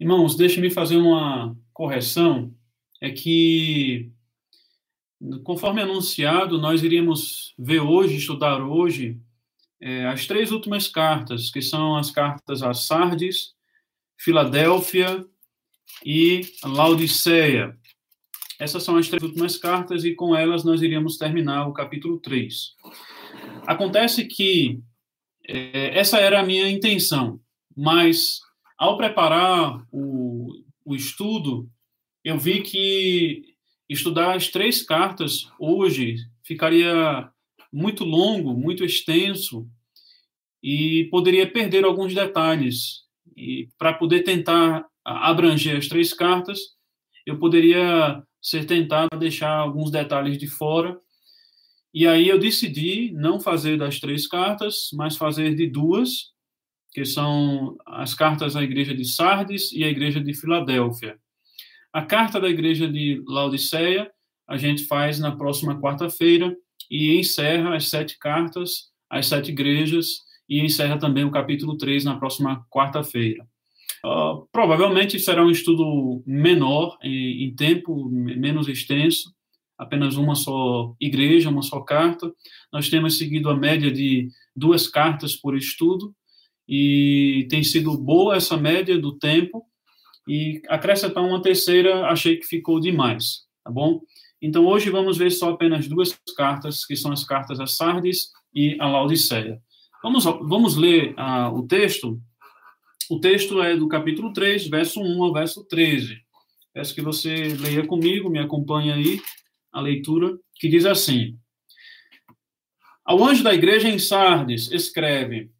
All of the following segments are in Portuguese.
Irmãos, deixe-me fazer uma correção. É que, conforme anunciado, nós iríamos ver hoje, estudar hoje, é, as três últimas cartas, que são as cartas a Sardes, Filadélfia e Laodiceia. Essas são as três últimas cartas e com elas nós iríamos terminar o capítulo 3. Acontece que é, essa era a minha intenção, mas ao preparar o, o estudo, eu vi que estudar as três cartas hoje ficaria muito longo, muito extenso e poderia perder alguns detalhes. E para poder tentar abranger as três cartas, eu poderia ser tentado deixar alguns detalhes de fora. E aí eu decidi não fazer das três cartas, mas fazer de duas, que são as cartas à igreja de Sardes e à igreja de Filadélfia. A carta da igreja de Laodiceia a gente faz na próxima quarta-feira e encerra as sete cartas às sete igrejas e encerra também o capítulo 3 na próxima quarta-feira. Uh, provavelmente será um estudo menor em, em, tempo, menos extenso, apenas uma só igreja, uma só carta. Nós temos seguido a média de duas cartas por estudo e tem sido boa essa média do tempo. E acrescentar uma terceira, achei que ficou demais, tá bom? Então hoje vamos ver só apenas duas cartas, que são as cartas a Sardes e a Laodiceia. Vamos, vamos ler uh, o texto o texto é do capítulo 3, verso 1 ao verso 13. Peço que você leia comigo, me acompanhe aí a leitura, que diz assim: Ao anjo da igreja em Sardes, escreve: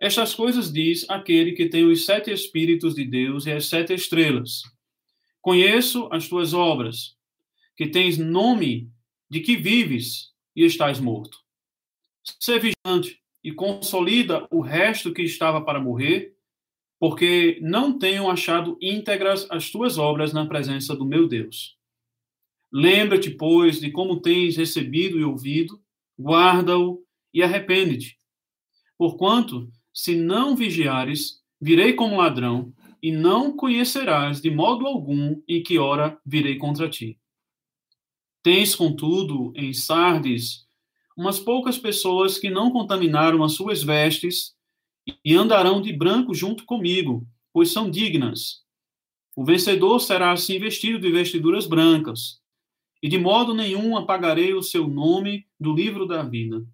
Estas coisas diz aquele que tem os sete Espíritos de Deus e as sete estrelas. Conheço as tuas obras, que tens nome de que vives e estás morto. Sê vigilante e consolida o resto que estava para morrer porque não tenho achado íntegras as tuas obras na presença do meu Deus. Lembra-te, pois, de como tens recebido e ouvido, guarda-o e arrepende-te. Porquanto, se não vigiares, virei como ladrão, e não conhecerás de modo algum em que hora virei contra ti. Tens, contudo, em Sardes, umas poucas pessoas que não contaminaram as suas vestes e andarão de branco junto comigo, pois são dignas. O vencedor será assim vestido de vestiduras brancas, e de modo nenhum apagarei o seu nome do livro da vida,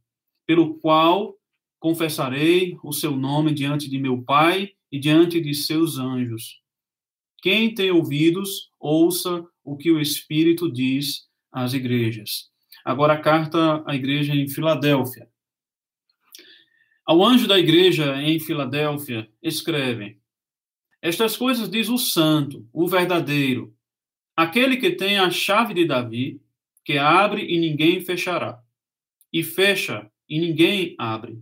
pelo qual confessarei o seu nome diante de meu Pai e diante de seus anjos. Quem tem ouvidos, ouça o que o Espírito diz às igrejas. Agora a carta à igreja em Filadélfia. Ao anjo da igreja em Filadélfia, escreve: Estas coisas diz o santo, o verdadeiro, aquele que tem a chave de Davi, que abre e ninguém fechará, e fecha e ninguém abre.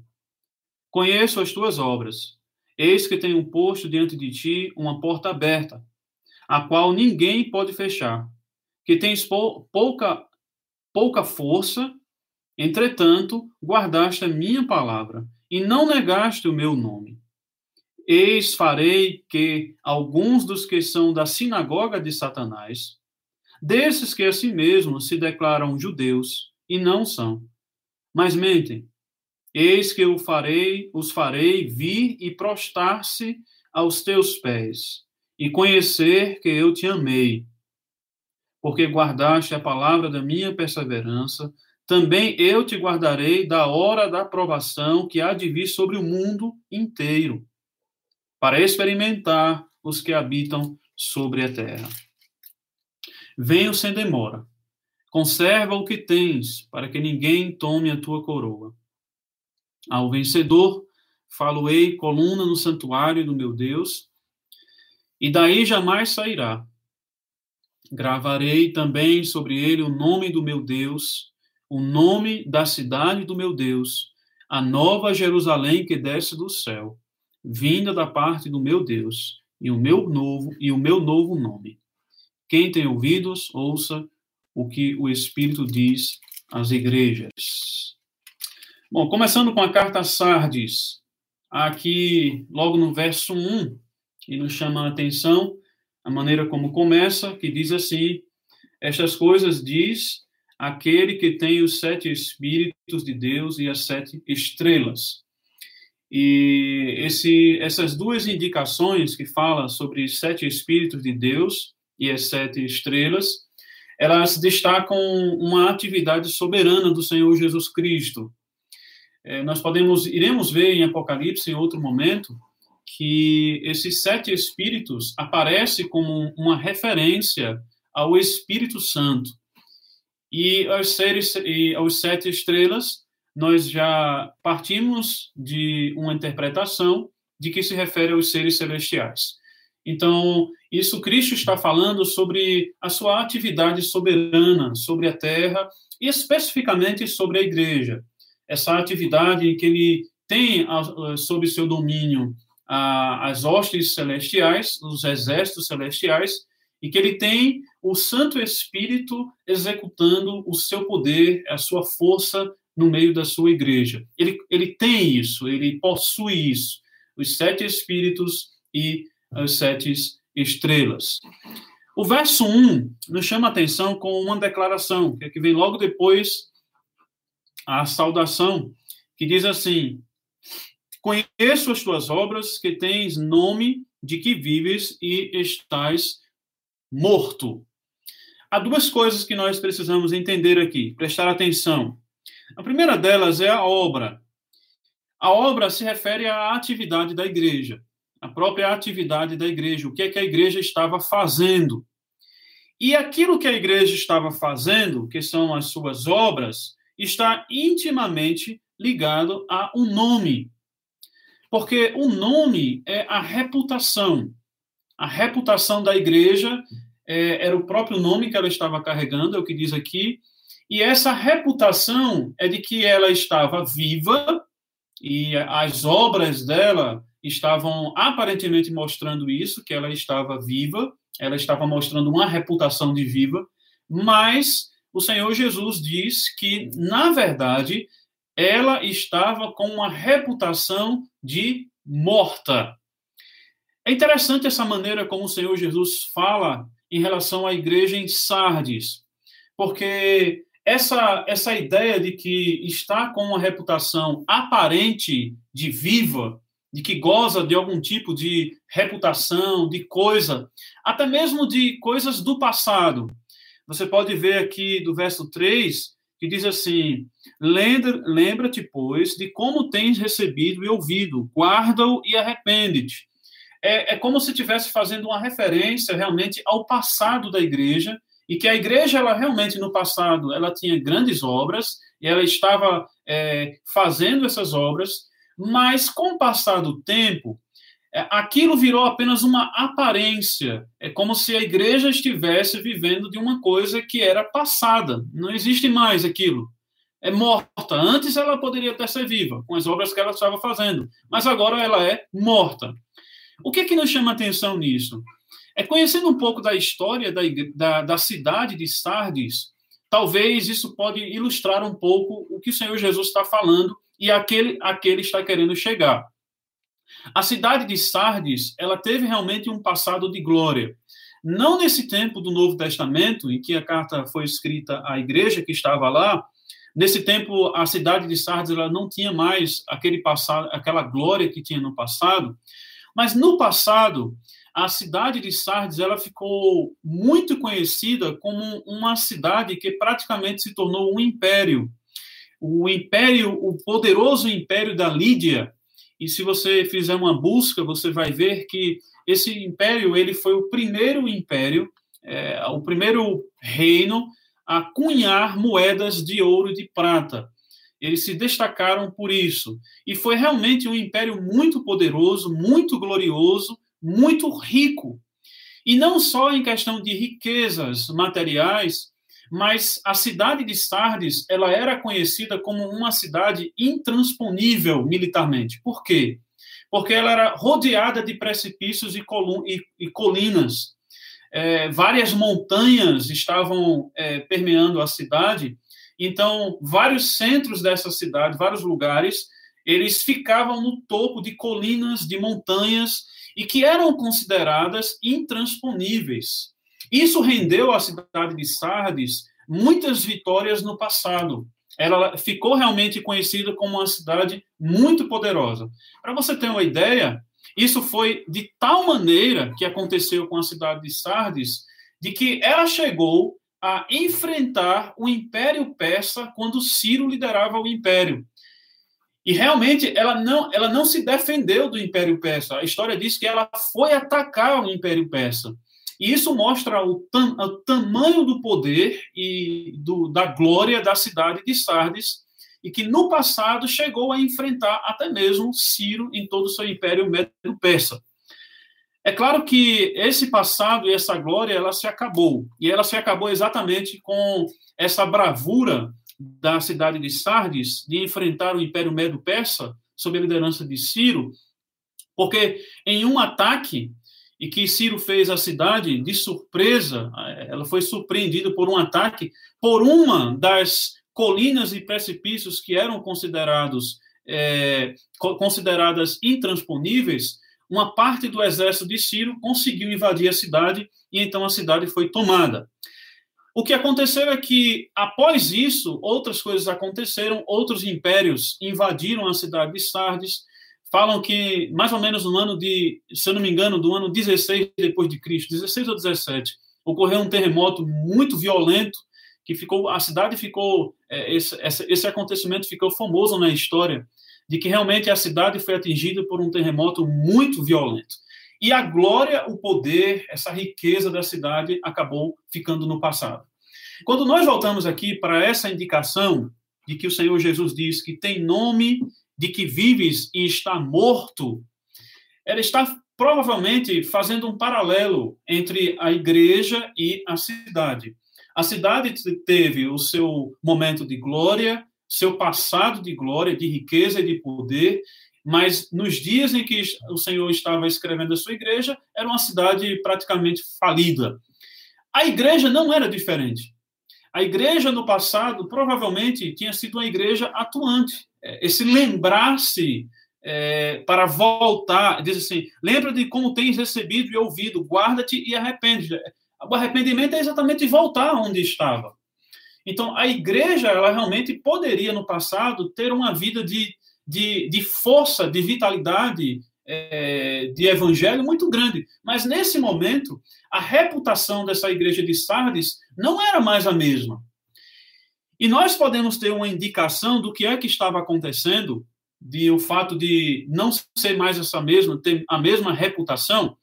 Conheço as tuas obras. Eis que tenho posto diante de ti uma porta aberta, a qual ninguém pode fechar, que tens pouca pouca força, entretanto, guardaste a minha palavra e não negaste o meu nome. Eis farei que alguns dos que são da sinagoga de Satanás, desses que a si mesmos se declaram judeus e não são, mas mentem, eis que eu farei, os farei vir e prostrar-se aos teus pés e conhecer que eu te amei, porque guardaste a palavra da minha perseverança, também eu te guardarei da hora da provação que há de vir sobre o mundo inteiro, para experimentar os que habitam sobre a terra. Venho sem demora. Conserva o que tens, para que ninguém tome a tua coroa. Ao vencedor, falo-ei coluna no santuário do meu Deus, e daí jamais sairá. Gravarei também sobre ele o nome do meu Deus o nome da cidade do meu Deus, a nova Jerusalém que desce do céu, vinda da parte do meu Deus, e o meu novo e o meu novo nome. Quem tem ouvidos, ouça o que o Espírito diz às igrejas. Bom, começando com a carta a Sardes, aqui logo no verso 1, e nos chama a atenção a maneira como começa, que diz assim: Estas coisas diz aquele que tem os sete espíritos de Deus e as sete estrelas. E esse, essas duas indicações que falam sobre sete espíritos de Deus e as sete estrelas, elas destacam uma atividade soberana do Senhor Jesus Cristo. É, nós podemos, iremos ver em Apocalipse em outro momento que esses sete espíritos aparecem como uma referência ao Espírito Santo. E aos, seres, e aos sete estrelas, nós já partimos de uma interpretação de que se refere aos seres celestiais. Então, isso Cristo está falando sobre a sua atividade soberana sobre a terra e especificamente sobre a igreja. Essa atividade em que ele tem sob seu domínio as hostes celestiais, os exércitos celestiais, e que ele tem o Santo Espírito executando o seu poder, a sua força no meio da sua igreja. Ele, ele tem isso, ele possui isso, os sete Espíritos e as sete estrelas. O verso 1 nos chama a atenção com uma declaração, que, é que vem logo depois a saudação, que diz assim: Conheço as tuas obras, que tens nome de que vives e estás morto. Há duas coisas que nós precisamos entender aqui, prestar atenção. A primeira delas é a obra. A obra se refere à atividade da igreja a própria atividade da igreja, o que é que a igreja estava fazendo. E aquilo que a igreja estava fazendo, que são as suas obras, está intimamente ligado a um nome. Porque o nome é a reputação. A reputação da igreja é, era o próprio nome que ela estava carregando, é o que diz aqui. E essa reputação é de que ela estava viva e as obras dela estavam aparentemente mostrando isso, que ela estava viva, ela estava mostrando uma reputação de viva, mas o Senhor Jesus diz que, na verdade, ela estava com uma reputação de morta. É interessante essa maneira como o Senhor Jesus fala em relação à igreja em Sardes, porque essa, essa ideia de que está com uma reputação aparente de viva de que goza de algum tipo de reputação, de coisa, até mesmo de coisas do passado. Você pode ver aqui do verso 3, que diz assim: Lembra-te, pois, de como tens recebido e ouvido, guarda-o e arrepende-te. É, é como se estivesse fazendo uma referência realmente ao passado da igreja, e que a igreja, ela realmente no passado, ela tinha grandes obras, e ela estava é, fazendo essas obras, mas com o passar do tempo, aquilo virou apenas uma aparência. É como se a igreja estivesse vivendo de uma coisa que era passada. Não existe mais aquilo. É morta. Antes ela poderia até ser viva, com as obras que ela estava fazendo, mas agora ela é morta. O que, é que nos chama atenção nisso? É conhecendo um pouco da história da, da, da cidade de Sardes, talvez isso pode ilustrar um pouco o que o Senhor Jesus está falando e aquele, aquele está querendo chegar. A cidade de Sardes, ela teve realmente um passado de glória. Não nesse tempo do Novo Testamento, em que a carta foi escrita à igreja que estava lá, nesse tempo a cidade de Sardes ela não tinha mais aquele passado, aquela glória que tinha no passado, mas no passado a cidade de Sardes ela ficou muito conhecida como uma cidade que praticamente se tornou um império o império, o poderoso império da Lídia, e se você fizer uma busca, você vai ver que esse império ele foi o primeiro império, é, o primeiro reino a cunhar moedas de ouro e de prata. Eles se destacaram por isso. E foi realmente um império muito poderoso, muito glorioso, muito rico. E não só em questão de riquezas materiais, mas a cidade de Sardes ela era conhecida como uma cidade intransponível militarmente. Por quê? Porque ela era rodeada de precipícios e, e, e colinas. É, várias montanhas estavam é, permeando a cidade, então vários centros dessa cidade, vários lugares, eles ficavam no topo de colinas, de montanhas, e que eram consideradas intransponíveis. Isso rendeu à cidade de Sardes muitas vitórias no passado. Ela ficou realmente conhecida como uma cidade muito poderosa. Para você ter uma ideia, isso foi de tal maneira que aconteceu com a cidade de Sardes, de que ela chegou a enfrentar o Império Persa quando Ciro liderava o Império. E realmente ela não, ela não se defendeu do Império Persa. A história diz que ela foi atacar o Império Persa. E isso mostra o, tam, o tamanho do poder e do, da glória da cidade de Sardes, e que no passado chegou a enfrentar até mesmo Ciro em todo o seu império médio-persa. É claro que esse passado e essa glória, ela se acabou. E ela se acabou exatamente com essa bravura da cidade de Sardes de enfrentar o Império Médio-Persa sob a liderança de Ciro, porque em um ataque e que Ciro fez a cidade de surpresa, ela foi surpreendida por um ataque por uma das colinas e precipícios que eram considerados é, consideradas intransponíveis, uma parte do exército de Ciro conseguiu invadir a cidade e então a cidade foi tomada. O que aconteceu é que, após isso, outras coisas aconteceram, outros impérios invadiram a cidade de Sardes. Falam que, mais ou menos no ano de, se eu não me engano, do ano 16 depois de Cristo, 16 ou 17, ocorreu um terremoto muito violento, que ficou, a cidade ficou, é, esse, esse acontecimento ficou famoso na história, de que realmente a cidade foi atingida por um terremoto muito violento. E a glória, o poder, essa riqueza da cidade acabou ficando no passado. Quando nós voltamos aqui para essa indicação de que o Senhor Jesus diz que tem nome de que vives e está morto, ela está provavelmente fazendo um paralelo entre a igreja e a cidade. A cidade teve o seu momento de glória, seu passado de glória, de riqueza e de poder, mas nos dias em que o Senhor estava escrevendo a sua igreja, era uma cidade praticamente falida. A igreja não era diferente. A igreja no passado provavelmente tinha sido uma igreja atuante. É, esse lembrar-se é, para voltar, diz assim: lembra de como tens recebido e ouvido, guarda-te e arrepende. O arrependimento é exatamente voltar onde estava. Então, a igreja, ela realmente poderia, no passado, ter uma vida de de, de força, de vitalidade é, de evangelho muito grande. Mas nesse momento, a reputação dessa igreja de Sardes não era mais a mesma. E nós podemos ter uma indicação do que é que estava acontecendo, de o fato de não ser mais essa mesma, ter a mesma reputação,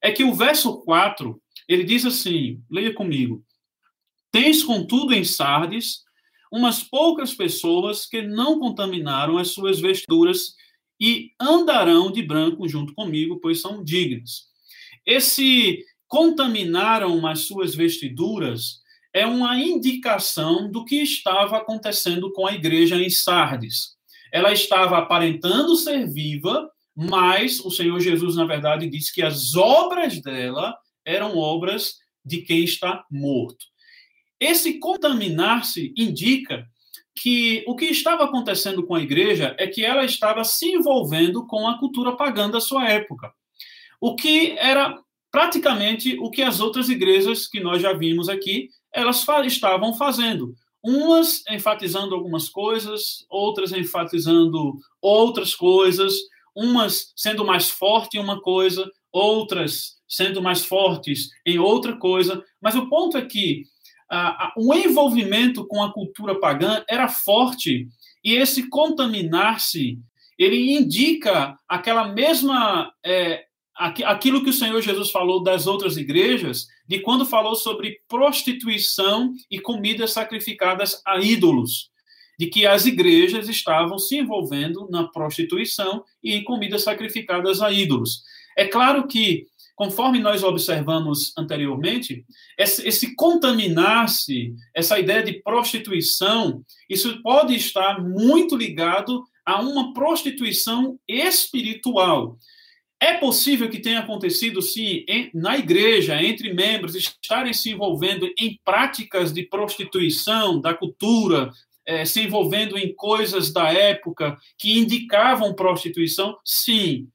é que o verso 4, ele diz assim, leia comigo, Tens, contudo, em Sardes umas poucas pessoas que não contaminaram as suas vestiduras e andarão de branco junto comigo, pois são dignas. Esse contaminaram as suas vestiduras é uma indicação do que estava acontecendo com a igreja em Sardes. Ela estava aparentando ser viva, mas o Senhor Jesus, na verdade, disse que as obras dela eram obras de quem está morto. Esse contaminar-se indica que o que estava acontecendo com a igreja é que ela estava se envolvendo com a cultura pagã da sua época. O que era praticamente o que as outras igrejas que nós já vimos aqui, elas estavam fazendo. Umas enfatizando algumas coisas, outras enfatizando outras coisas, umas sendo mais forte em uma coisa, outras sendo mais fortes em outra coisa. Mas o ponto é que o envolvimento com a cultura pagã era forte e esse contaminar-se ele indica aquela mesma é, aquilo que o Senhor Jesus falou das outras igrejas, de quando falou sobre prostituição e comidas sacrificadas a ídolos, de que as igrejas estavam se envolvendo na prostituição e em comidas sacrificadas a ídolos. É claro que conforme nós observamos anteriormente, esse, contaminar-se, essa ideia de prostituição, isso pode estar muito ligado a uma prostituição espiritual. É possível que tenha acontecido, sim, na igreja, entre membros, estarem se envolvendo em práticas de prostituição, da cultura, é, se envolvendo em coisas da época que indicavam prostituição? Sim.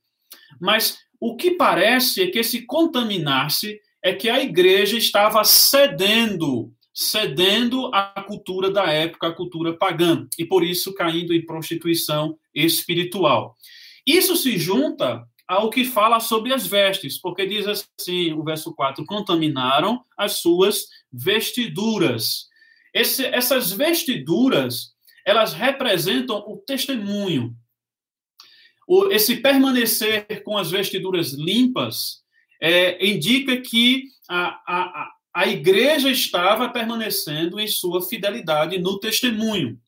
Mas o que parece é que esse contaminar-se é que a igreja estava cedendo, cedendo à cultura da época, à cultura pagã, e por isso caindo em prostituição espiritual. Isso se junta ao que fala sobre as vestes, porque diz assim, o verso 4: contaminaram as suas vestiduras. Esse, essas vestiduras, elas representam o testemunho. Esse permanecer com as vestiduras limpas é, indica que a, a, a igreja estava permanecendo em sua fidelidade no testemunho.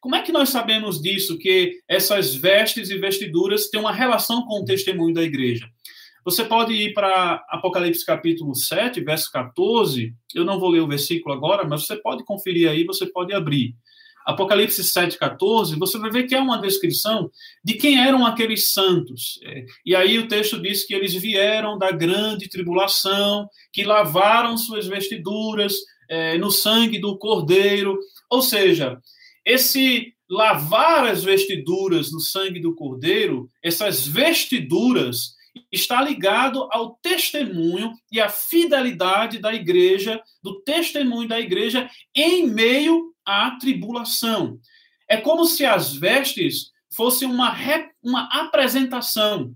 Como é que nós sabemos disso, que essas vestes e vestiduras têm uma relação com o testemunho da igreja? Você pode ir para Apocalipse capítulo 7, verso 14. Eu não vou ler o versículo agora, mas você pode conferir aí, você pode abrir. Apocalipse 7, 14, você vai ver que é uma descrição de quem eram aqueles santos. É, e aí o texto diz que eles vieram da grande tribulação, que lavaram suas vestiduras é, no sangue do cordeiro. Ou seja, esse lavar as vestiduras no sangue do cordeiro, essas vestiduras, está ligado ao testemunho e à fidelidade da igreja, do testemunho da igreja em meio à tribulação. É como se as vestes fossem uma, uma apresentação.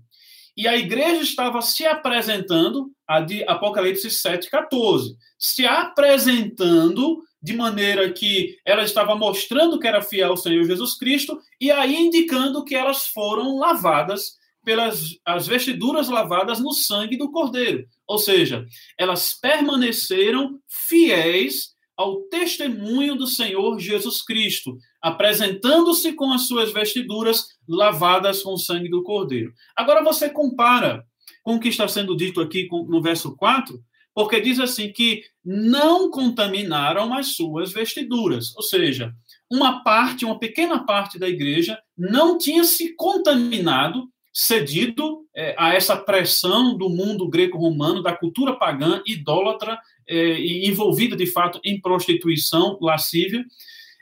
E a igreja estava se apresentando, a de Apocalipse 7,14, se apresentando de maneira que ela estava mostrando que era fiel ao Senhor Jesus Cristo e aí indicando que elas foram lavadas pelas as vestiduras lavadas no sangue do Cordeiro. Ou seja, elas permaneceram fiéis ao testemunho do Senhor Jesus Cristo, apresentando-se com as suas vestiduras lavadas com o sangue do Cordeiro. Agora você compara com o que está sendo dito aqui no verso 4, porque diz assim que não contaminaram as suas vestiduras, ou seja, uma parte, uma pequena parte da igreja não tinha se contaminado, cedido é, a essa pressão do mundo greco-romano, da cultura pagã, idólatra é, e envolvida de fato em prostituição lascívia.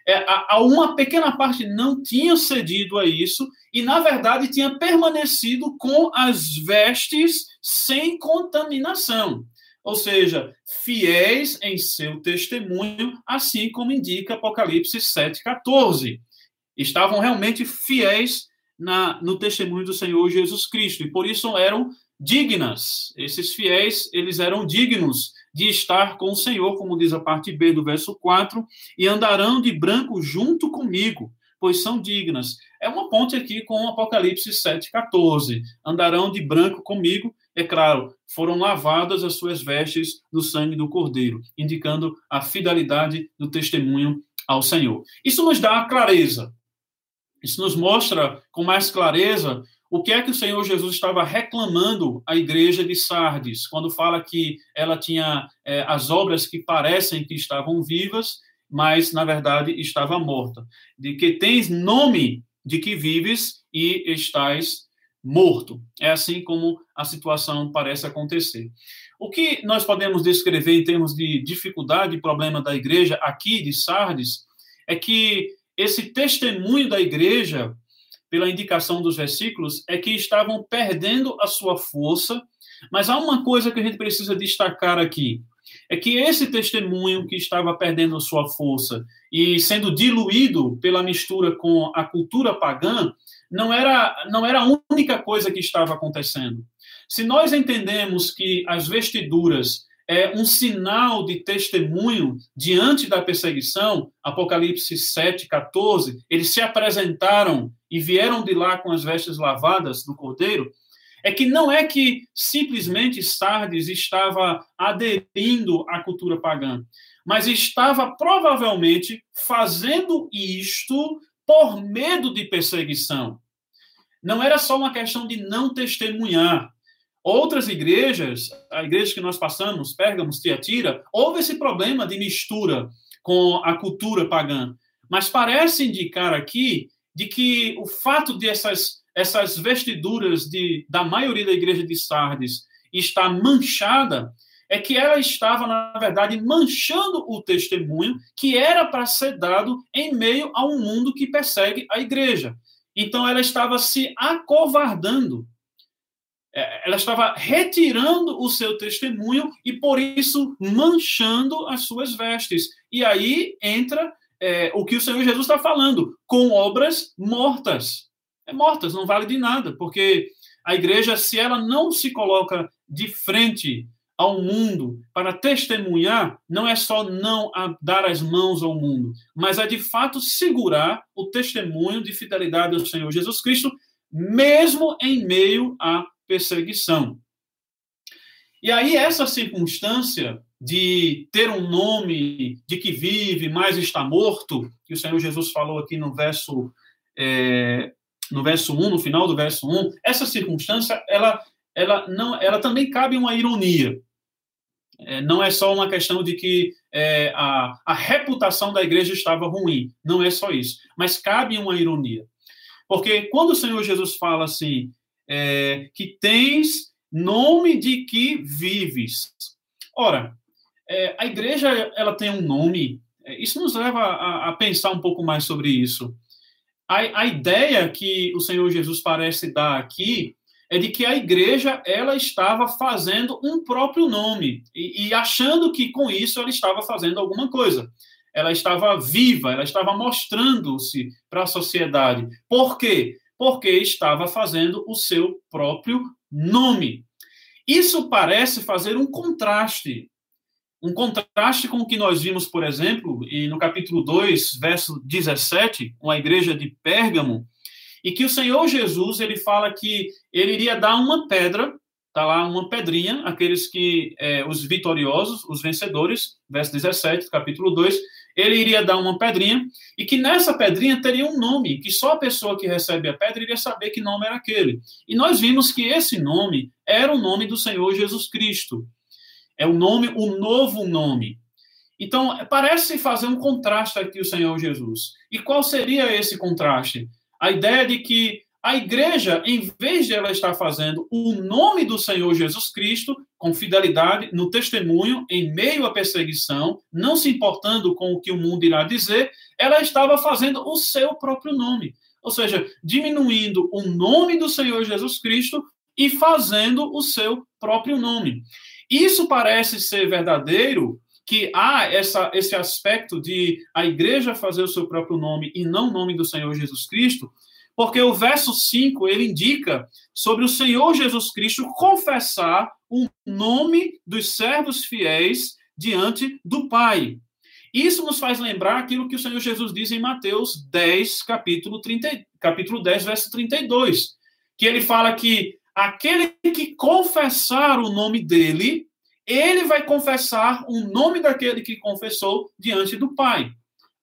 É, a, a uma pequena parte não tinha cedido a isso e, na verdade, tinha permanecido com as vestes sem contaminação ou seja, fiéis em seu testemunho, assim como indica Apocalipse 7,14. Estavam realmente fiéis na, no testemunho do Senhor Jesus Cristo, e por isso eram dignas. Esses fiéis, eles eram dignos de estar com o Senhor, como diz a parte B do verso 4, e andarão de branco junto comigo, pois são dignas. É uma ponte aqui com Apocalipse 7,14. Andarão de branco comigo, é claro, foram lavadas as suas vestes no sangue do Cordeiro, indicando a fidelidade do testemunho ao Senhor. Isso nos dá clareza. Isso nos mostra com mais clareza o que é que o Senhor Jesus estava reclamando à igreja de Sardes, quando fala que ela tinha é, as obras que parecem que estavam vivas, mas na verdade estava morta. De que tens nome de que vives e estás morto. É assim como a situação parece acontecer. O que nós podemos descrever em termos de dificuldade e problema da igreja aqui de Sardes é que esse testemunho da igreja, pela indicação dos versículos, é que estavam perdendo a sua força, mas há uma coisa que a gente precisa destacar aqui. É que esse testemunho que estava perdendo a sua força e sendo diluído pela mistura com a cultura pagã, não era, não era a única coisa que estava acontecendo. Se nós entendemos que as vestiduras é um sinal de testemunho diante da perseguição, Apocalipse 7, 14, eles se apresentaram e vieram de lá com as vestes lavadas do cordeiro, é que não é que simplesmente Sardes estava aderindo à cultura pagã, mas estava provavelmente fazendo isto por medo de perseguição não era só uma questão de não testemunhar. Outras igrejas, a igreja que nós passamos, Pérgamos, Tiatira, houve esse problema de mistura com a cultura pagã. Mas parece indicar aqui de que o fato de essas, essas vestiduras de, da maioria da igreja de Sardes estar manchada é que ela estava, na verdade, manchando o testemunho que era para ser dado em meio a um mundo que persegue a igreja. Então ela estava se acovardando. É, ela estava retirando o seu testemunho e, por isso, manchando as suas vestes. E aí entra é, o que o Senhor Jesus está falando, com obras mortas. É mortas, não vale de nada, porque a igreja, se ela não se coloca de frente ao mundo para testemunhar, não é só não dar as mãos ao mundo, mas é de fato segurar o testemunho de fidelidade ao Senhor Jesus Cristo, mesmo em meio à perseguição. E aí, essa circunstância de ter um nome de que vive, mas está morto, que o Senhor Jesus falou aqui no verso, é, no verso 1, no final do verso 1, essa circunstância, ela, ela, não, ela também cabe uma ironia. É, não é só uma questão de que é, a, a reputação da igreja estava ruim, não é só isso, mas cabe uma ironia. Porque quando o Senhor Jesus fala assim, é, que tens nome de que vives. Ora, é, a igreja ela tem um nome. É, isso nos leva a, a pensar um pouco mais sobre isso. A, a, ideia que o Senhor Jesus parece dar aqui é de que a igreja ela estava fazendo um próprio nome e, e achando que com isso ela estava fazendo alguma coisa. Ela estava viva, ela estava mostrando-se para a sociedade. Por quê? Porque estava fazendo o seu próprio nome. Isso parece fazer um contraste. Um contraste com o que nós vimos, por exemplo, no capítulo 2, verso 17, com a igreja de Pérgamo, e que o Senhor Jesus, ele fala que ele iria dar uma pedra, tá lá uma pedrinha, aqueles que, é, os vitoriosos, os vencedores, verso 17, capítulo 2, ele iria dar uma pedrinha e que nessa pedrinha teria um nome, que só a pessoa que recebe a pedra iria saber que nome era aquele. E nós vimos que esse nome era o nome do Senhor Jesus Cristo. É o nome, o novo nome. Então, parece fazer um contraste aqui o Senhor Jesus. E qual seria esse contraste? A ideia de que a igreja, em vez de ela estar fazendo o nome do Senhor Jesus Cristo, com fidelidade no testemunho, em meio à perseguição, não se importando com o que o mundo irá dizer, ela estava fazendo o seu próprio nome. Ou seja, diminuindo o nome do Senhor Jesus Cristo e fazendo o seu próprio nome. Isso parece ser verdadeiro, que há essa, esse aspecto de a igreja fazer o seu próprio nome e não o nome do Senhor Jesus Cristo, porque o verso 5 ele indica sobre o Senhor Jesus Cristo confessar o nome dos servos fiéis diante do Pai. Isso nos faz lembrar aquilo que o Senhor Jesus diz em Mateus 10, capítulo, 30, capítulo 10, verso 32, que ele fala que aquele que confessar o nome dele, ele vai confessar o nome daquele que confessou diante do Pai.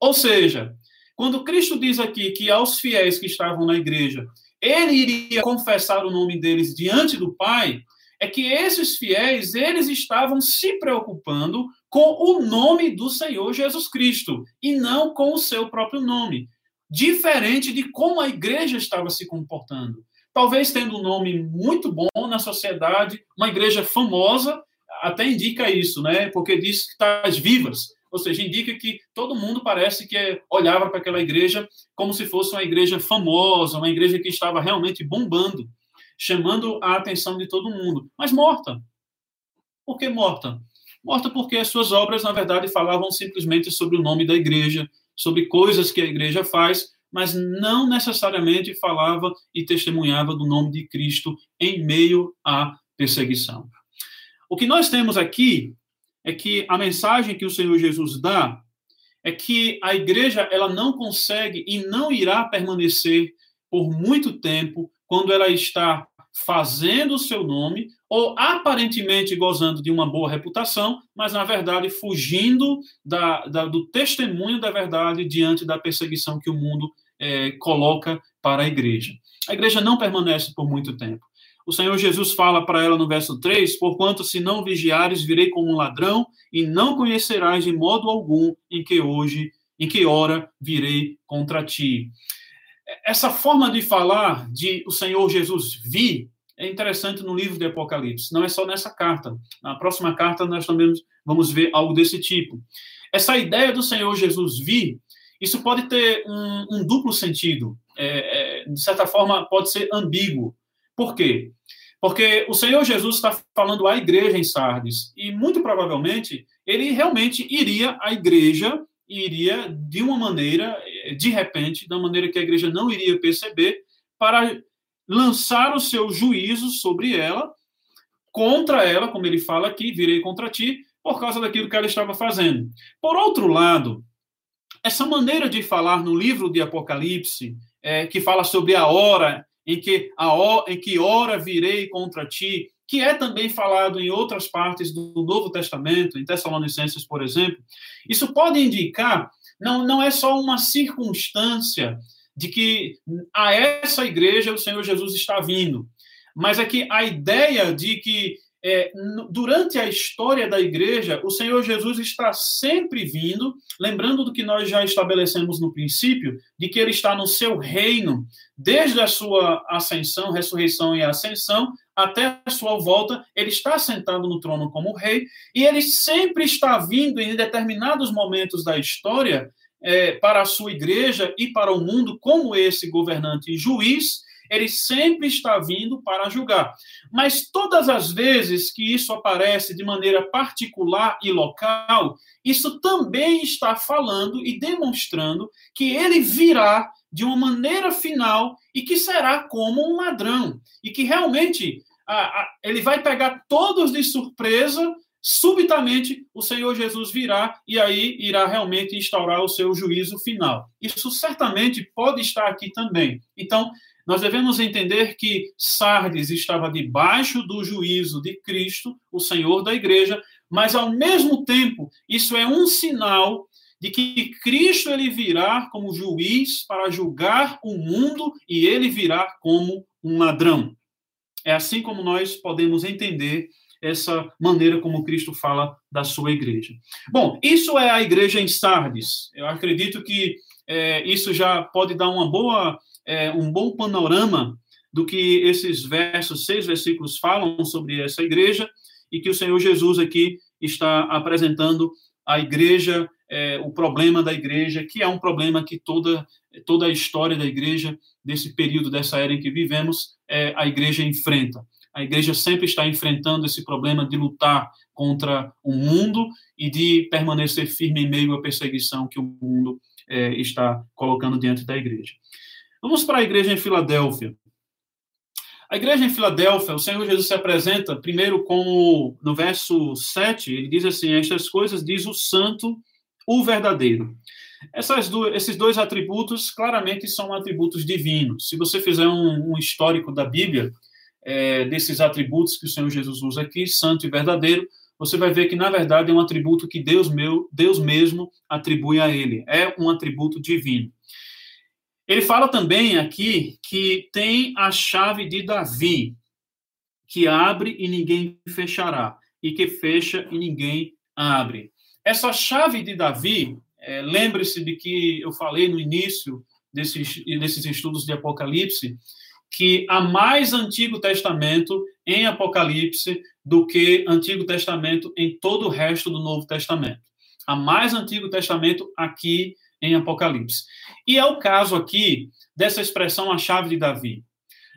Ou seja, quando Cristo diz aqui que aos fiéis que estavam na igreja, ele iria confessar o nome deles diante do Pai, é que esses fiéis, eles estavam se preocupando com o nome do Senhor Jesus Cristo e não com o seu próprio nome. Diferente de como a igreja estava se comportando. Talvez tendo um nome muito bom na sociedade, uma igreja famosa, até indica isso, né? Porque diz que está vivas. Ou seja, indica que todo mundo parece que olhava para aquela igreja como se fosse uma igreja famosa, uma igreja que estava realmente bombando, chamando a atenção de todo mundo, mas morta. Por que morta? Morta porque as suas obras, na verdade, falavam simplesmente sobre o nome da igreja, sobre coisas que a igreja faz, mas não necessariamente falava e testemunhava do nome de Cristo em meio à perseguição. O que nós temos aqui é que a mensagem que o Senhor Jesus dá é que a igreja ela não consegue e não irá permanecer por muito tempo quando ela está fazendo o seu nome ou aparentemente gozando de uma boa reputação, mas na verdade fugindo da, da, do testemunho da verdade diante da perseguição que o mundo é, coloca para a igreja. A igreja não permanece por muito tempo. O Senhor Jesus fala para ela no verso 3: Porquanto se não vigiares, virei como um ladrão, e não conhecerás de modo algum em que hoje, em que hora virei contra ti. Essa forma de falar de o Senhor Jesus vir é interessante no livro de Apocalipse. Não é só nessa carta. Na próxima carta nós também vamos ver algo desse tipo. Essa ideia do Senhor Jesus vir, isso pode ter um, um duplo sentido. É, é, de certa forma, pode ser ambíguo. Por quê? Porque o Senhor Jesus está falando à igreja em Sardes, e muito provavelmente ele realmente iria à igreja, iria de uma maneira, de repente, da maneira que a igreja não iria perceber, para lançar o seu juízo sobre ela, contra ela, como ele fala aqui, virei contra ti, por causa daquilo que ela estava fazendo. Por outro lado, essa maneira de falar no livro de Apocalipse, é, que fala sobre a hora em que a hora, em que hora virei contra ti, que é também falado em outras partes do Novo Testamento, em Tessalonicenses, por exemplo, isso pode indicar não não é só uma circunstância de que a essa igreja o Senhor Jesus está vindo, mas é que a ideia de que é, durante a história da igreja, o Senhor Jesus está sempre vindo, lembrando do que nós já estabelecemos no princípio, de que ele está no seu reino, desde a sua ascensão, ressurreição e ascensão, até a sua volta, ele está sentado no trono como rei, e ele sempre está vindo em determinados momentos da história é, para a sua igreja e para o mundo como esse governante e juiz ele sempre está vindo para julgar. Mas todas as vezes que isso aparece de maneira particular e local, isso também está falando e demonstrando que ele virá de uma maneira final e que será como um ladrão. E que realmente a, a, ele vai pegar todos de surpresa subitamente o Senhor Jesus virá e aí irá realmente instaurar o seu juízo final. Isso certamente pode estar aqui também. Então, nós devemos entender que Sardes estava debaixo do juízo de Cristo, o Senhor da igreja, mas ao mesmo tempo, isso é um sinal de que Cristo ele virá como juiz para julgar o mundo e ele virá como um ladrão. É assim como nós podemos entender essa maneira como Cristo fala da sua igreja. Bom, isso é a igreja em Sardes. Eu acredito que é, isso já pode dar uma boa é, um bom panorama do que esses versos, seis versículos falam sobre essa igreja e que o Senhor Jesus aqui está apresentando a igreja, é, o problema da igreja, que é um problema que toda, toda a história da igreja, desse período, dessa era em que vivemos, é, a igreja enfrenta. A igreja sempre está enfrentando esse problema de lutar contra o mundo e de permanecer firme em meio à perseguição que o mundo é, está colocando diante da igreja. Vamos para a igreja em Filadélfia. A igreja em Filadélfia, o Senhor Jesus se apresenta primeiro como, no verso 7, ele diz assim: Estas coisas diz o santo, o verdadeiro. Esses dois atributos claramente são atributos divinos. Se você fizer um, um histórico da Bíblia, é, desses atributos que o Senhor Jesus usa aqui, santo e verdadeiro, você vai ver que, na verdade, é um atributo que Deus, meu, Deus mesmo atribui a ele. É um atributo divino. Ele fala também aqui que tem a chave de Davi, que abre e ninguém fechará, e que fecha e ninguém abre. Essa chave de Davi, é, lembre-se de que eu falei no início desses, desses estudos de Apocalipse, que há mais Antigo Testamento em Apocalipse do que Antigo Testamento em todo o resto do Novo Testamento. Há mais Antigo Testamento aqui em Apocalipse. E é o caso aqui dessa expressão, a chave de Davi.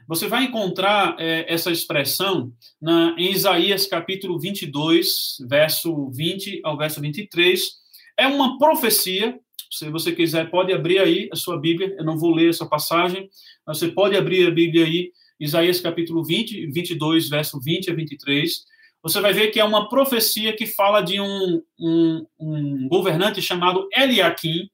Você vai encontrar é, essa expressão na, em Isaías capítulo 22, verso 20 ao verso 23. É uma profecia. Se você quiser, pode abrir aí a sua Bíblia. Eu não vou ler essa passagem. Mas você pode abrir a Bíblia aí, Isaías capítulo 20, 22, verso 20 a 23 você vai ver que é uma profecia que fala de um, um, um governante chamado Eliakim,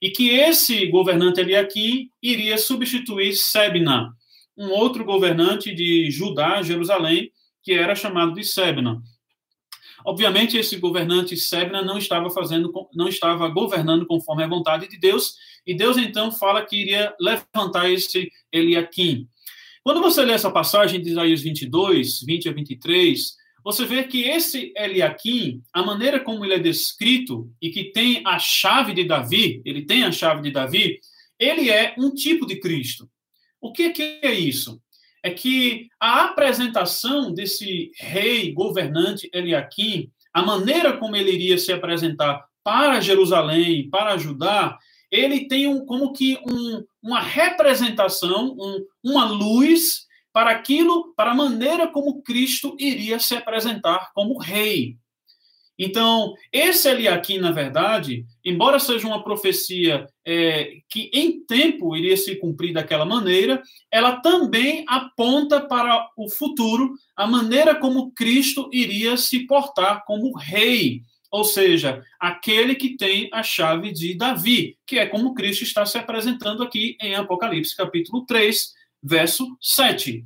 e que esse governante ali aqui iria substituir Sebna, um outro governante de Judá, Jerusalém, que era chamado de Sebna. Obviamente, esse governante Sebna não estava fazendo, não estava governando conforme a vontade de Deus, e Deus então fala que iria levantar esse Eliakim. Quando você lê essa passagem de Isaías 22, 20 a 23, você vê que esse Eliakim, a maneira como ele é descrito e que tem a chave de Davi, ele tem a chave de Davi, ele é um tipo de Cristo. O que, que é isso? É que a apresentação desse rei governante Eliakim, a maneira como ele iria se apresentar para Jerusalém, para Judá, ele tem um, como que um, uma representação, um, uma luz para aquilo, para a maneira como Cristo iria se apresentar como rei. Então, esse aqui, na verdade, embora seja uma profecia é, que em tempo iria se cumprir daquela maneira, ela também aponta para o futuro a maneira como Cristo iria se portar como rei, ou seja, aquele que tem a chave de Davi, que é como Cristo está se apresentando aqui em Apocalipse, capítulo 3, verso 7.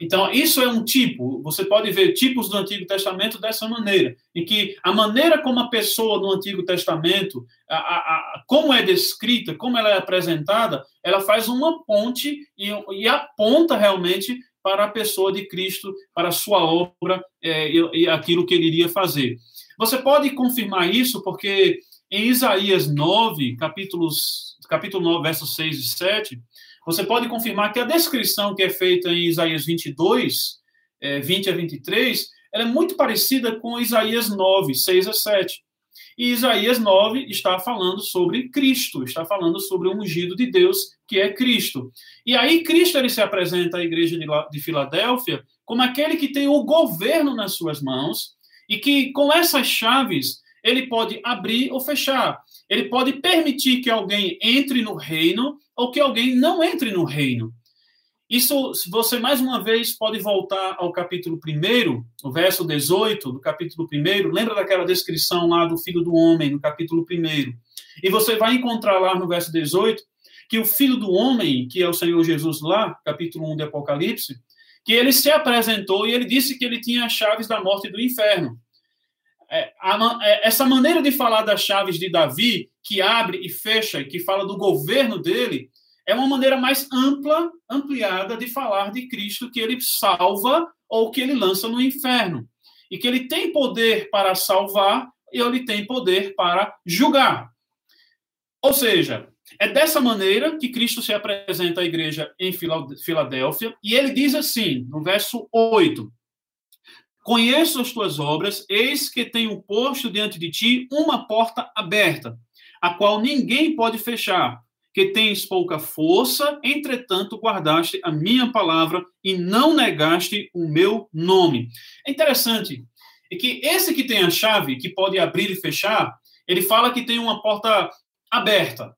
Então, isso é um tipo. Você pode ver tipos do Antigo Testamento dessa maneira, em que a maneira como a pessoa no Antigo Testamento, a, a, a, como é descrita, como ela é apresentada, ela faz uma ponte e, e aponta realmente para a pessoa de Cristo, para a sua obra é, e, e aquilo que ele iria fazer. Você pode confirmar isso porque em Isaías 9, capítulos, capítulo 9, versos 6 e 7, você pode confirmar que a descrição que é feita em Isaías 22, é, 20 a 23, ela é muito parecida com Isaías 9, 6 a 7. E Isaías 9 está falando sobre Cristo, está falando sobre o ungido de Deus, que é Cristo. E aí Cristo ele se apresenta à igreja de Filadélfia como aquele que tem o governo nas suas mãos e que com essas chaves ele pode abrir ou fechar. Ele pode permitir que alguém entre no reino ou que alguém não entre no reino. Isso, se você mais uma vez pode voltar ao capítulo 1, o verso 18 do capítulo 1, lembra daquela descrição lá do filho do homem, no capítulo 1. E você vai encontrar lá no verso 18 que o filho do homem, que é o Senhor Jesus lá, capítulo 1 de Apocalipse, que ele se apresentou e ele disse que ele tinha as chaves da morte e do inferno é, a, é, essa maneira de falar das chaves de Davi, que abre e fecha, que fala do governo dele, é uma maneira mais ampla, ampliada de falar de Cristo, que ele salva ou que ele lança no inferno. E que ele tem poder para salvar e ele tem poder para julgar. Ou seja, é dessa maneira que Cristo se apresenta à igreja em Filadélfia, e ele diz assim, no verso 8: Conheço as tuas obras, eis que tenho posto diante de ti uma porta aberta, a qual ninguém pode fechar, que tens pouca força, entretanto guardaste a minha palavra e não negaste o meu nome. É interessante é que esse que tem a chave, que pode abrir e fechar, ele fala que tem uma porta aberta.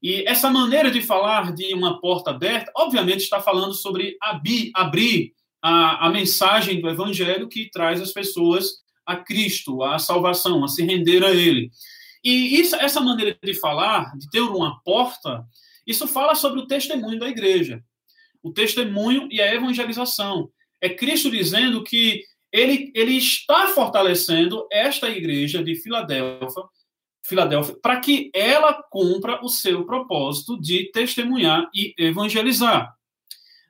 E essa maneira de falar de uma porta aberta, obviamente está falando sobre abrir, abrir a, a mensagem do Evangelho que traz as pessoas a Cristo, a salvação, a se render a Ele. E isso, essa maneira de falar, de ter uma porta, isso fala sobre o testemunho da igreja. O testemunho e a evangelização. É Cristo dizendo que ele, ele está fortalecendo esta igreja de Filadélfia, Filadélfia para que ela cumpra o seu propósito de testemunhar e evangelizar.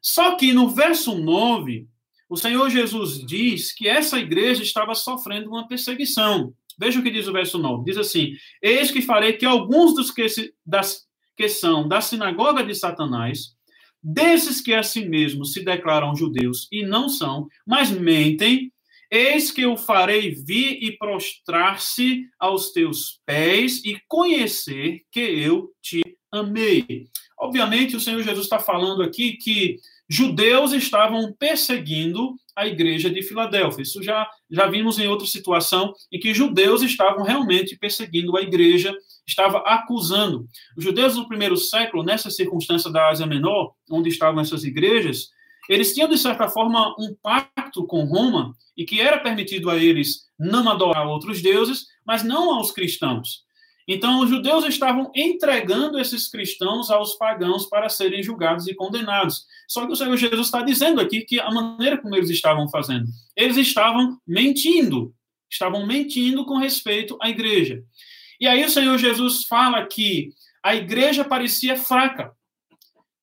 Só que no verso 9, o Senhor Jesus diz que essa igreja estava sofrendo uma perseguição. Veja o que diz o verso 9. Diz assim: Eis que farei que alguns dos que, se, das, que são da sinagoga de Satanás, desses que a si mesmos se declaram judeus e não são, mas mentem, eis que o farei vir e prostrar-se aos teus pés e conhecer que eu te amei. Obviamente, o Senhor Jesus está falando aqui que judeus estavam perseguindo a igreja de Filadélfia. Isso já, já vimos em outra situação em que judeus estavam realmente perseguindo a igreja, estava acusando. Os judeus do primeiro século, nessa circunstância da Ásia Menor, onde estavam essas igrejas, eles tinham, de certa forma, um pacto com Roma e que era permitido a eles não adorar outros deuses, mas não aos cristãos. Então, os judeus estavam entregando esses cristãos aos pagãos para serem julgados e condenados. Só que o Senhor Jesus está dizendo aqui que a maneira como eles estavam fazendo, eles estavam mentindo, estavam mentindo com respeito à igreja. E aí o Senhor Jesus fala que a igreja parecia fraca.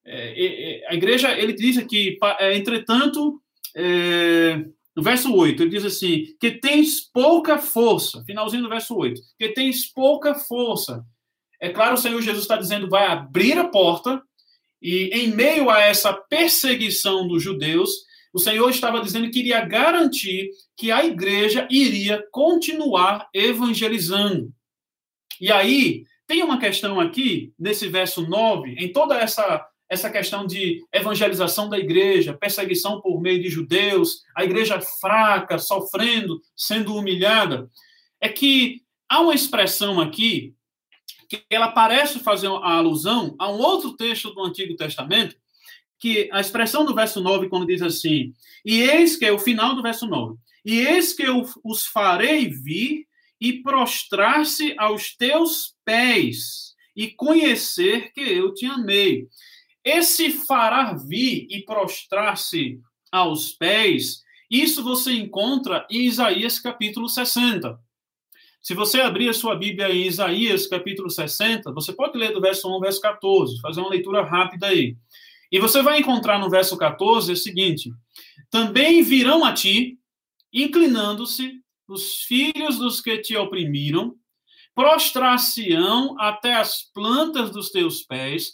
É, é, a igreja, ele diz aqui, é, entretanto, é, no verso 8, ele diz assim: que tens pouca força. Finalzinho do verso 8. Que tens pouca força. É claro, o Senhor Jesus está dizendo: vai abrir a porta, e em meio a essa perseguição dos judeus, o Senhor estava dizendo que iria garantir que a igreja iria continuar evangelizando. E aí, tem uma questão aqui, nesse verso 9, em toda essa essa questão de evangelização da igreja, perseguição por meio de judeus, a igreja fraca, sofrendo, sendo humilhada, é que há uma expressão aqui que ela parece fazer a alusão a um outro texto do Antigo Testamento, que a expressão do verso 9, quando diz assim: E eis que é o final do verso 9: E eis que eu os farei vir e prostrar-se aos teus pés e conhecer que eu te amei. Esse fará vir e prostrar-se aos pés, isso você encontra em Isaías capítulo 60. Se você abrir a sua Bíblia em Isaías, capítulo 60, você pode ler do verso 1 ao verso 14, fazer uma leitura rápida aí. E você vai encontrar no verso 14 o seguinte: Também virão a ti, inclinando-se, os filhos dos que te oprimiram, prostrar-se-ão até as plantas dos teus pés,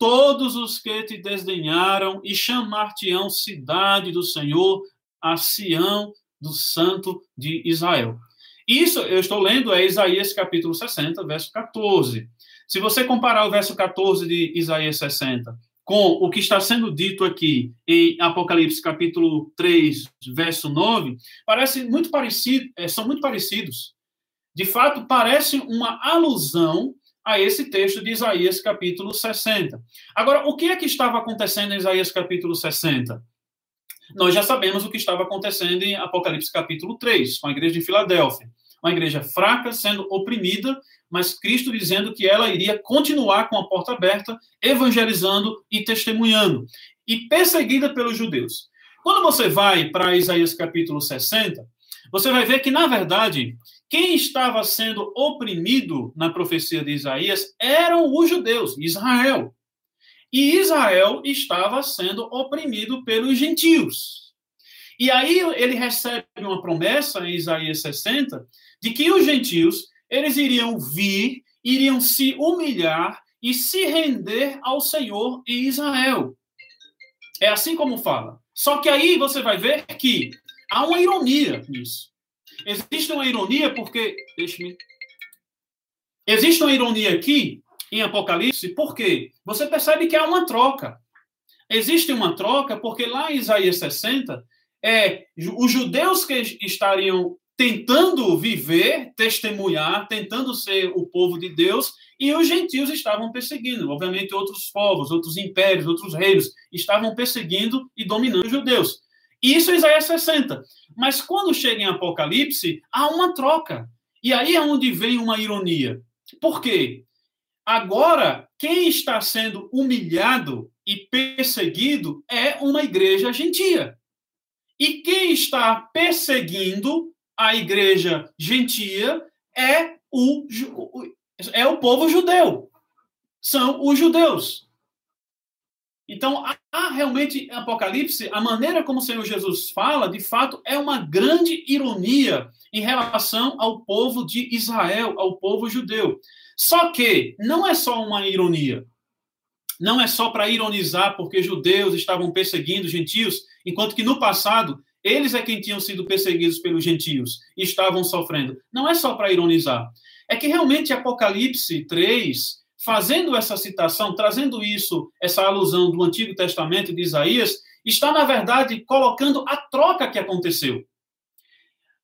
todos os que te desdenharam, e chamar-te-ão cidade do Senhor, a Sião do Santo de Israel. Isso eu estou lendo é Isaías capítulo 60, verso 14. Se você comparar o verso 14 de Isaías 60 com o que está sendo dito aqui em Apocalipse capítulo 3, verso 9, parece muito parecido, é, são muito parecidos. De fato, parece uma alusão a esse texto de Isaías capítulo 60. Agora, o que é que estava acontecendo em Isaías capítulo 60? Nós já sabemos o que estava acontecendo em Apocalipse capítulo 3, com a igreja de Filadélfia uma igreja fraca, sendo oprimida, mas Cristo dizendo que ela iria continuar com a porta aberta, evangelizando e testemunhando, e perseguida pelos judeus. Quando você vai para Isaías capítulo 60, você vai ver que, na verdade, quem estava sendo oprimido na profecia de Isaías eram os judeus, Israel. E Israel estava sendo oprimido pelos gentios. E aí ele recebe uma promessa em Isaías 60 de que os gentios eles iriam vir, iriam se humilhar e se render ao Senhor e Israel. É assim como fala. Só que aí você vai ver que há uma ironia nisso. Existe uma ironia porque. Deixe-me. Existe uma ironia aqui em Apocalipse, porque você percebe que há uma troca. Existe uma troca porque lá em Isaías 60, é, os judeus que estariam tentando viver, testemunhar, tentando ser o povo de Deus, e os gentios estavam perseguindo. Obviamente, outros povos, outros impérios, outros reinos estavam perseguindo e dominando os judeus. Isso é Isaías 60. Mas quando chega em Apocalipse, há uma troca. E aí é onde vem uma ironia. Por quê? Agora, quem está sendo humilhado e perseguido é uma igreja gentia. E quem está perseguindo a igreja gentia é o, é o povo judeu. São os judeus. Então, há realmente Apocalipse, a maneira como o Senhor Jesus fala, de fato, é uma grande ironia em relação ao povo de Israel, ao povo judeu. Só que não é só uma ironia. Não é só para ironizar porque judeus estavam perseguindo gentios, enquanto que no passado eles é quem tinham sido perseguidos pelos gentios e estavam sofrendo. Não é só para ironizar. É que realmente Apocalipse 3, fazendo essa citação, trazendo isso, essa alusão do Antigo Testamento de Isaías, está, na verdade, colocando a troca que aconteceu.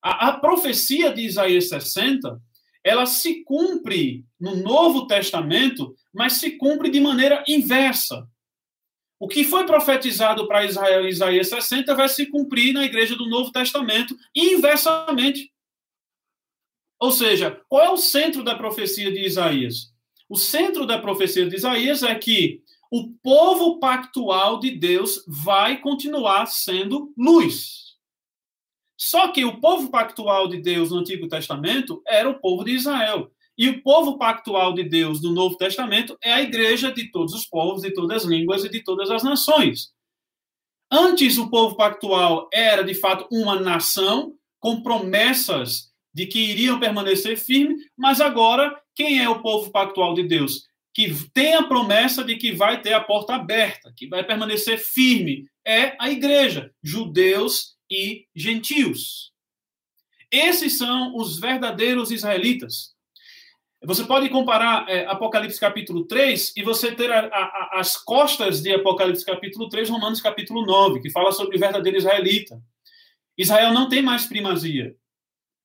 A, a profecia de Isaías 60, ela se cumpre no Novo Testamento, mas se cumpre de maneira inversa. O que foi profetizado para Israel em Isaías 60 vai se cumprir na igreja do Novo Testamento inversamente. Ou seja, qual é o centro da profecia de Isaías? O centro da profecia de Isaías é que o povo pactual de Deus vai continuar sendo luz. Só que o povo pactual de Deus no Antigo Testamento era o povo de Israel. E o povo pactual de Deus do Novo Testamento é a igreja de todos os povos, de todas as línguas e de todas as nações. Antes, o povo pactual era, de fato, uma nação com promessas de que iriam permanecer firme, mas agora, quem é o povo pactual de Deus? Que tem a promessa de que vai ter a porta aberta, que vai permanecer firme. É a igreja, judeus e gentios. Esses são os verdadeiros israelitas. Você pode comparar é, Apocalipse capítulo 3 e você ter a, a, as costas de Apocalipse capítulo 3, Romanos capítulo 9, que fala sobre o verdadeiro israelita. Israel não tem mais primazia.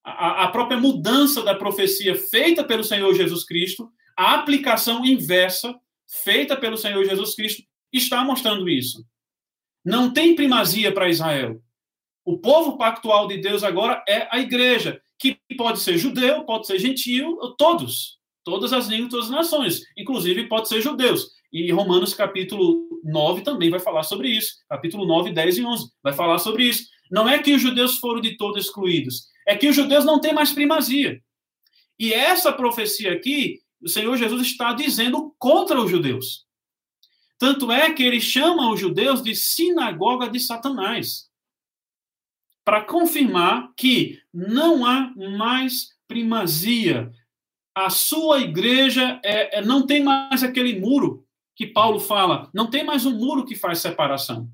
A, própria mudança da profecia feita pelo Senhor Jesus Cristo, a aplicação inversa feita pelo Senhor Jesus Cristo, está mostrando isso. Não tem primazia para Israel. O povo pactual de Deus agora é a igreja, que pode ser judeu, pode ser gentio, todos. Todas as línguas, todas as nações. Inclusive, pode ser judeus. E Romanos capítulo 9 também vai falar sobre isso. Capítulo 9, 10 e 11 vai falar sobre isso. Não é que os judeus foram de todo excluídos, é que os judeus não têm mais primazia. E essa profecia aqui, o Senhor Jesus está dizendo contra os judeus. Tanto é que ele chama os judeus de sinagoga de Satanás. Para confirmar que não há mais primazia. A sua igreja é, é, não tem mais aquele muro que Paulo fala, não tem mais um muro que faz separação.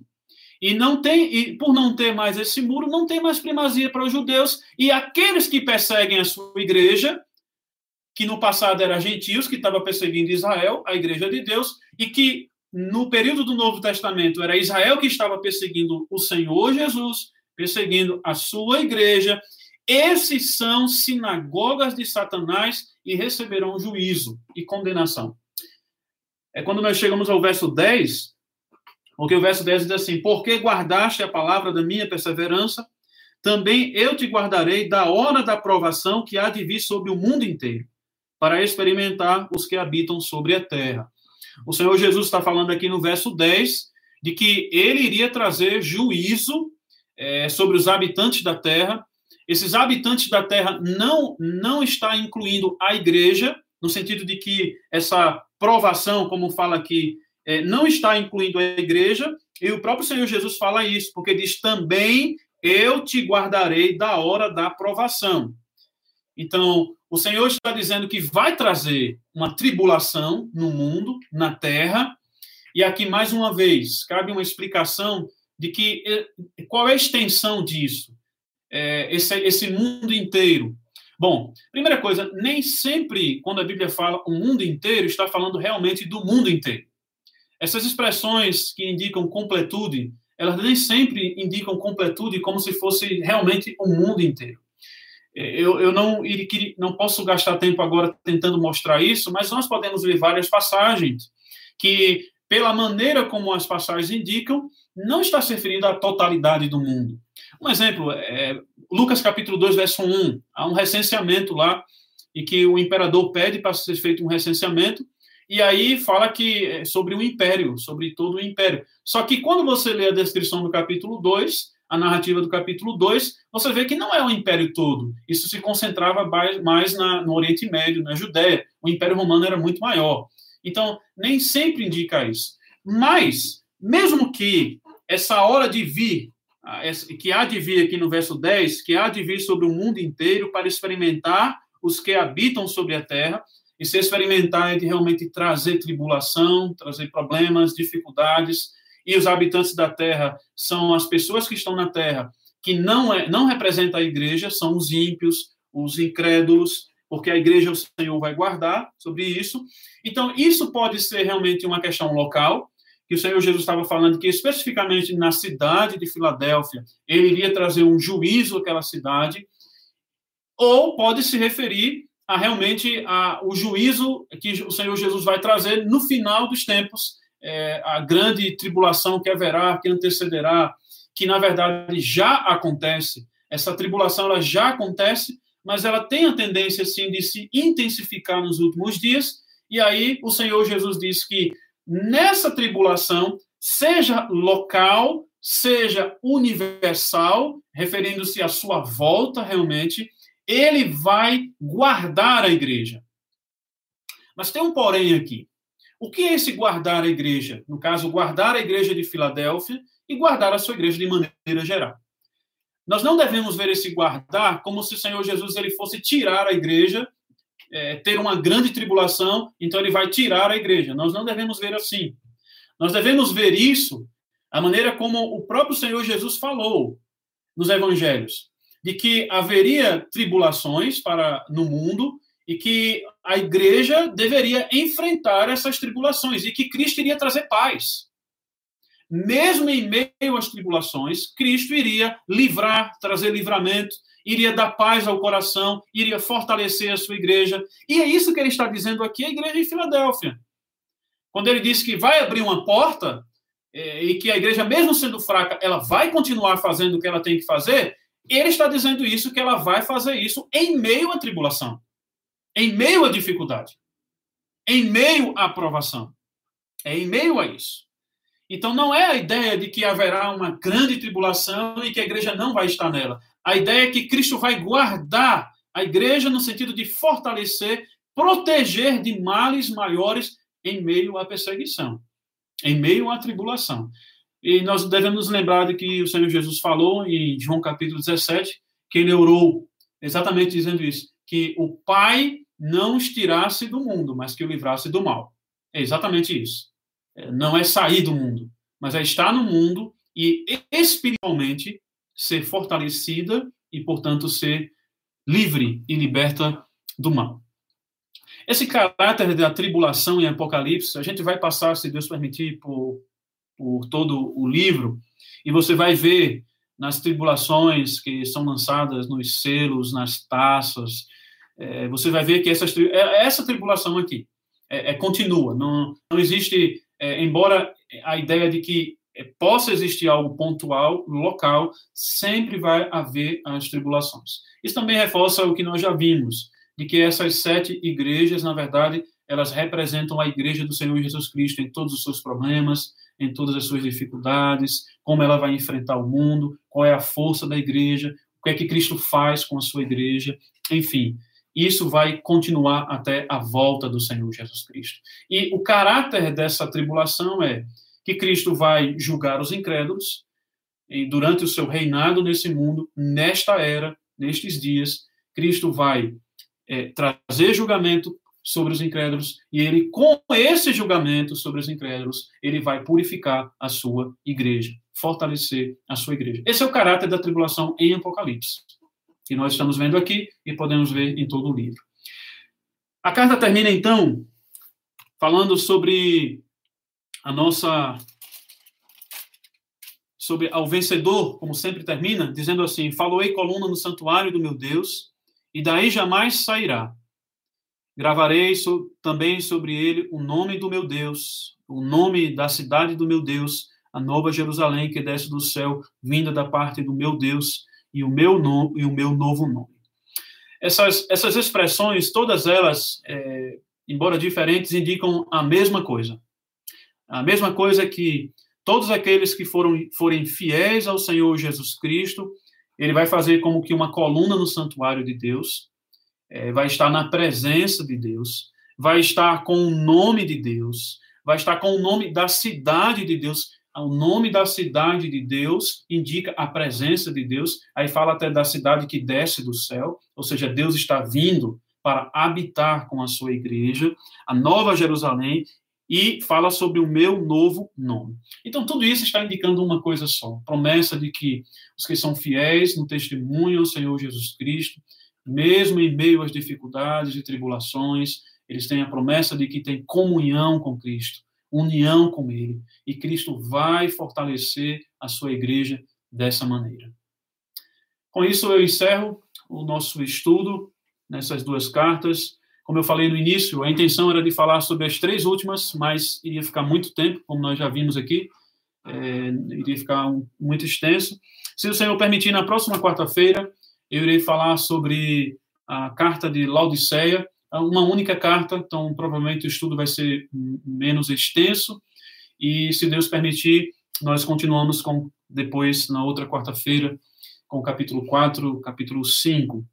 E não tem, e por não ter mais esse muro, não tem mais primazia para os judeus e aqueles que perseguem a sua igreja, que no passado eram gentios que estava perseguindo Israel, a igreja de Deus, e que no período do Novo Testamento era Israel que estava perseguindo o Senhor Jesus, perseguindo a sua igreja. Esses são sinagogas de Satanás e receberão juízo e condenação. É quando nós chegamos ao verso 10, porque o verso 10 diz assim: Porque guardaste a palavra da minha perseverança, também eu te guardarei da hora da provação que há de vir sobre o mundo inteiro, para experimentar os que habitam sobre a terra. O Senhor Jesus está falando aqui no verso 10 de que ele iria trazer juízo é, sobre os habitantes da terra. Esses habitantes da terra não, não está incluindo a igreja, no sentido de que essa provação, como fala aqui, é, não está incluindo a igreja, e o próprio Senhor Jesus fala isso, porque diz também eu te guardarei da hora da provação. Então, o Senhor está dizendo que vai trazer uma tribulação no mundo, na terra, e aqui mais uma vez cabe uma explicação de que é, qual é a extensão disso, é, esse, esse mundo inteiro. Bom, primeira coisa, nem sempre quando a Bíblia fala o mundo inteiro está falando realmente do mundo inteiro. Essas expressões que indicam completude, elas nem sempre indicam completude como se fosse realmente o mundo inteiro. Eu, eu não, não posso gastar tempo agora tentando mostrar isso, mas nós podemos ver várias passagens que, pela maneira como as passagens indicam, não está se referindo à totalidade do mundo. Um exemplo, é Lucas capítulo 2, verso 1, há um recenseamento lá, em que o imperador pede para ser feito um recenseamento, e aí fala que é sobre o império, sobre todo o império. Só que quando você lê a descrição do capítulo 2, a narrativa do capítulo 2, você vê que não é o império todo. Isso se concentrava mais na, no Oriente Médio, na Judéia. O Império Romano era muito maior. Então, nem sempre indica isso. Mas, mesmo que essa hora de vir, que há de vir aqui no verso 10, que há de vir sobre o mundo inteiro para experimentar os que habitam sobre a terra, e se experimentar é de realmente trazer tribulação, trazer problemas, dificuldades, e os habitantes da terra são as pessoas que estão na terra, que não, é, não representa a igreja, são os ímpios, os incrédulos, porque a igreja o Senhor vai guardar sobre isso. Então, isso pode ser realmente uma questão local, que o Senhor Jesus estava falando que especificamente na cidade de Filadélfia, ele iria trazer um juízo àquela cidade, ou pode se referir a realmente a, o juízo que o Senhor Jesus vai trazer no final dos tempos, é, a grande tribulação que haverá, que antecederá, que na verdade já acontece. Essa tribulação ela já acontece, mas ela tem a tendência assim de se intensificar nos últimos dias. E aí o Senhor Jesus diz que nessa tribulação, seja local, seja universal, referindo-se à sua volta realmente, ele vai guardar a igreja. Mas tem um porém aqui. O que é esse guardar a igreja? No caso, guardar a igreja de Filadélfia e guardar a sua igreja de maneira geral. Nós não devemos ver esse guardar como se o Senhor Jesus ele fosse tirar a igreja, é, ter uma grande tribulação, então ele vai tirar a igreja. Nós não devemos ver assim. Nós devemos ver isso a maneira como o próprio Senhor Jesus falou nos evangelhos de que haveria tribulações para no mundo e que a igreja deveria enfrentar essas tribulações e que Cristo iria trazer paz. Mesmo em meio às tribulações, Cristo iria livrar, trazer livramento, iria dar paz ao coração, iria fortalecer a sua igreja. E é isso que ele está dizendo aqui à igreja de Filadélfia. Quando ele diz que vai abrir uma porta é, e que a igreja, mesmo sendo fraca, ela vai continuar fazendo o que ela tem que fazer, ele está dizendo isso, que ela vai fazer isso em meio à tribulação em meio à dificuldade, em meio à aprovação. É em meio a isso. Então, não é a ideia de que haverá uma grande tribulação e que a igreja não vai estar nela. A ideia é que Cristo vai guardar a igreja no sentido de fortalecer, proteger de males maiores em meio à perseguição, em meio à tribulação. E nós devemos lembrar de que o Senhor Jesus falou em João capítulo 17, que ele orou exatamente dizendo isso, que o Pai não os tirasse do mundo, mas que o livrasse do mal. É exatamente isso. É, não é sair do mundo, mas é estar no mundo e espiritualmente ser fortalecida e, portanto, ser livre e liberta do mal. Esse caráter da tribulação em Apocalipse, a gente vai passar, se Deus permitir, por, por todo o livro, e você vai ver nas tribulações que são lançadas nos selos, nas taças, é, você vai ver que essa, é, essa tribulação aqui é, é, continua. Não, não existe, é, embora a ideia de que é, possa existir algo pontual, local, sempre vai haver as tribulações. Isso também reforça o que nós já vimos, de que essas sete igrejas, na verdade, elas representam a igreja do Senhor Jesus Cristo em todos os seus problemas, em todas as suas dificuldades, como ela vai enfrentar o mundo, qual é a força da igreja, o que é que Cristo faz com a sua igreja, enfim isso vai continuar até a volta do Senhor Jesus Cristo. E o caráter dessa tribulação é que Cristo vai julgar os incrédulos durante o seu reinado nesse mundo, nesta era, nestes dias, Cristo vai é, trazer julgamento sobre os incrédulos e ele, com esse julgamento sobre os incrédulos, ele vai purificar a sua igreja, fortalecer a sua igreja. Esse é o caráter da tribulação em Apocalipse que nós estamos vendo aqui e podemos ver em todo o livro. A carta termina, então, falando sobre a nossa. sobre ao vencedor, como sempre termina, dizendo assim: Faloei coluna no santuário do meu Deus, e daí jamais sairá. Gravarei so, também sobre ele o nome do meu Deus, o nome da cidade do meu Deus, a nova Jerusalém que desce do céu, vinda da parte do meu Deus, e o meu nome e o meu novo nome. Essas, essas expressões, todas elas, é, embora diferentes, indicam a mesma coisa. A mesma coisa que todos aqueles que foram forem fiéis ao Senhor Jesus Cristo, ele vai fazer como que uma coluna no santuário de Deus, é, vai estar na presença de Deus, vai estar com o nome de Deus, vai estar com o nome da cidade de Deus o nome da cidade de Deus indica a presença de Deus. Aí fala até da cidade que desce do céu, ou seja, Deus está vindo para habitar com a sua igreja, a nova Jerusalém, e fala sobre o meu novo nome. Então, tudo isso está indicando uma coisa só: promessa de que os que são fiéis no testemunho ao Senhor Jesus Cristo, mesmo em meio às dificuldades e tribulações, eles têm a promessa de que têm comunhão com Cristo união com Ele. E Cristo vai fortalecer a sua igreja dessa maneira. Com isso, eu encerro o nosso estudo nessas duas cartas. Como eu falei no início, a intenção era de falar sobre as três últimas, mas iria ficar muito tempo, como nós já vimos aqui, é, iria ficar um, muito extenso. Se o Senhor permitir, na próxima quarta-feira, eu irei falar sobre a carta de Laodiceia, uma única carta, então provavelmente o estudo vai ser menos extenso. E se Deus permitir, nós continuamos com depois na outra quarta-feira com o capítulo 4, capítulo 5.